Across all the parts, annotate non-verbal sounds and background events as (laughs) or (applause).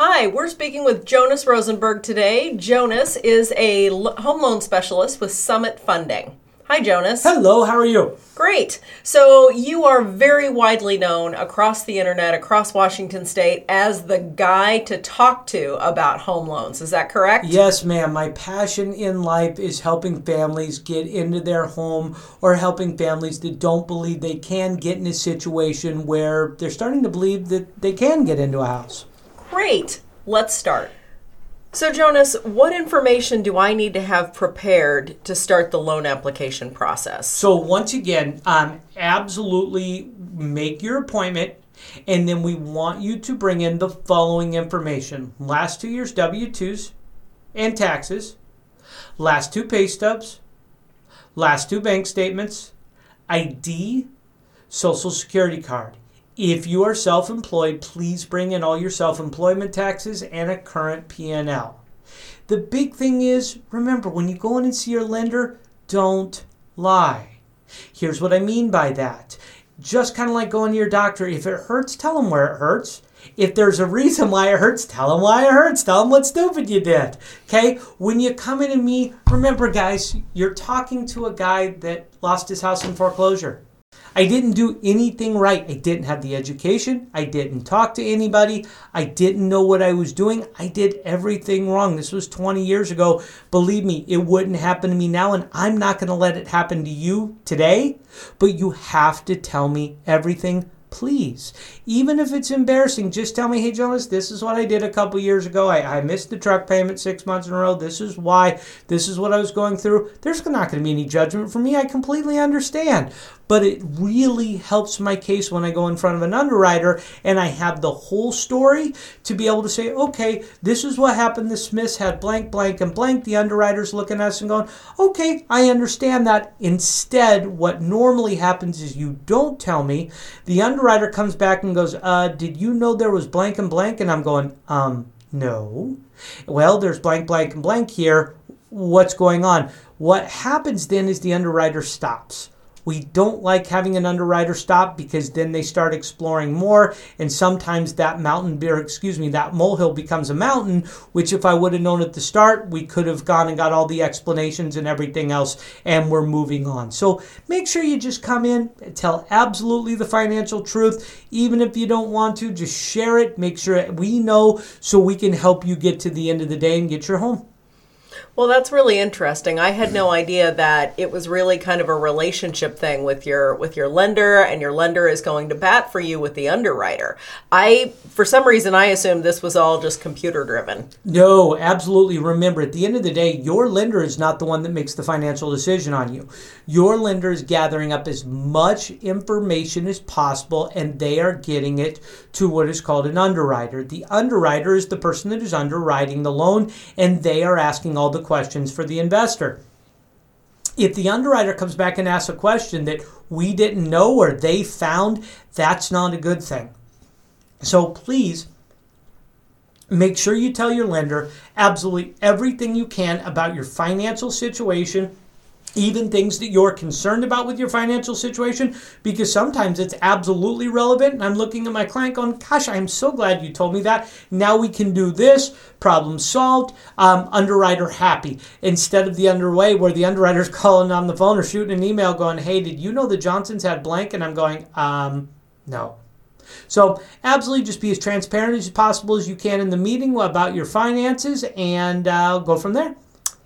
Hi, we're speaking with Jonas Rosenberg today. Jonas is a home loan specialist with Summit Funding. Hi, Jonas. Hello, how are you? Great. So, you are very widely known across the internet, across Washington state, as the guy to talk to about home loans. Is that correct? Yes, ma'am. My passion in life is helping families get into their home or helping families that don't believe they can get in a situation where they're starting to believe that they can get into a house. Great. Let's start. So, Jonas, what information do I need to have prepared to start the loan application process? So, once again, um, absolutely make your appointment, and then we want you to bring in the following information last two years' W 2s and taxes, last two pay stubs, last two bank statements, ID, social security card. If you are self-employed, please bring in all your self-employment taxes and a current P&L. The big thing is, remember, when you go in and see your lender, don't lie. Here's what I mean by that. Just kind of like going to your doctor. If it hurts, tell them where it hurts. If there's a reason why it hurts, tell them why it hurts. Tell them what stupid you did. Okay? When you come in to me, remember, guys, you're talking to a guy that lost his house in foreclosure. I didn't do anything right. I didn't have the education. I didn't talk to anybody. I didn't know what I was doing. I did everything wrong. This was 20 years ago. Believe me, it wouldn't happen to me now, and I'm not going to let it happen to you today. But you have to tell me everything please. Even if it's embarrassing, just tell me, hey, Jonas, this is what I did a couple years ago. I, I missed the truck payment six months in a row. This is why. This is what I was going through. There's not going to be any judgment for me. I completely understand but it really helps my case when I go in front of an underwriter and I have the whole story to be able to say, okay, this is what happened. The Smiths had blank, blank, and blank. The underwriter's looking at us and going, okay, I understand that. Instead, what normally happens is you don't tell me. The underwriter comes back and goes, uh, did you know there was blank and blank? And I'm going, um, no. Well, there's blank, blank, and blank here. What's going on? What happens then is the underwriter stops we don't like having an underwriter stop because then they start exploring more, and sometimes that mountain, or excuse me, that molehill becomes a mountain. Which, if I would have known at the start, we could have gone and got all the explanations and everything else, and we're moving on. So make sure you just come in, tell absolutely the financial truth, even if you don't want to. Just share it. Make sure we know so we can help you get to the end of the day and get your home. Well, that's really interesting. I had no idea that it was really kind of a relationship thing with your with your lender and your lender is going to bat for you with the underwriter. I for some reason I assumed this was all just computer driven. No, absolutely. Remember, at the end of the day, your lender is not the one that makes the financial decision on you. Your lender is gathering up as much information as possible and they are getting it to what is called an underwriter. The underwriter is the person that is underwriting the loan and they are asking all the questions for the investor. If the underwriter comes back and asks a question that we didn't know or they found, that's not a good thing. So please make sure you tell your lender absolutely everything you can about your financial situation even things that you're concerned about with your financial situation, because sometimes it's absolutely relevant. And I'm looking at my client going, Gosh, I'm so glad you told me that. Now we can do this. Problem solved. Um, underwriter happy. Instead of the underway where the underwriter's (laughs) calling on the phone or shooting an email going, Hey, did you know the Johnsons had blank? And I'm going, um, No. So, absolutely just be as transparent as possible as you can in the meeting about your finances and uh, go from there.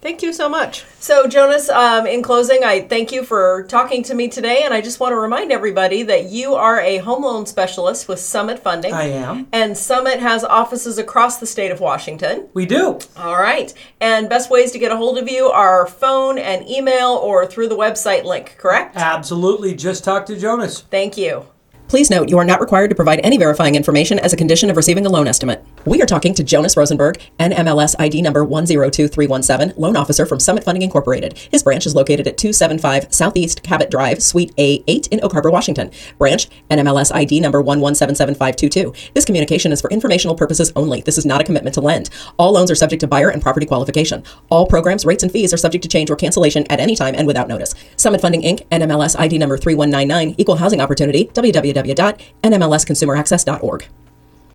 Thank you so much. So, Jonas, um, in closing, I thank you for talking to me today. And I just want to remind everybody that you are a home loan specialist with Summit Funding. I am. And Summit has offices across the state of Washington. We do. All right. And best ways to get a hold of you are phone and email or through the website link, correct? Absolutely. Just talk to Jonas. Thank you. Please note you are not required to provide any verifying information as a condition of receiving a loan estimate. We are talking to Jonas Rosenberg, NMLS ID number 102317, loan officer from Summit Funding Incorporated. His branch is located at 275 Southeast Cabot Drive, Suite A8 in Oak Harbor, Washington. Branch NMLS ID number 11775522. This communication is for informational purposes only. This is not a commitment to lend. All loans are subject to buyer and property qualification. All programs, rates, and fees are subject to change or cancellation at any time and without notice. Summit Funding Inc., NMLS ID number 3199, Equal Housing Opportunity, www www.nmlsconsumeraccess.org.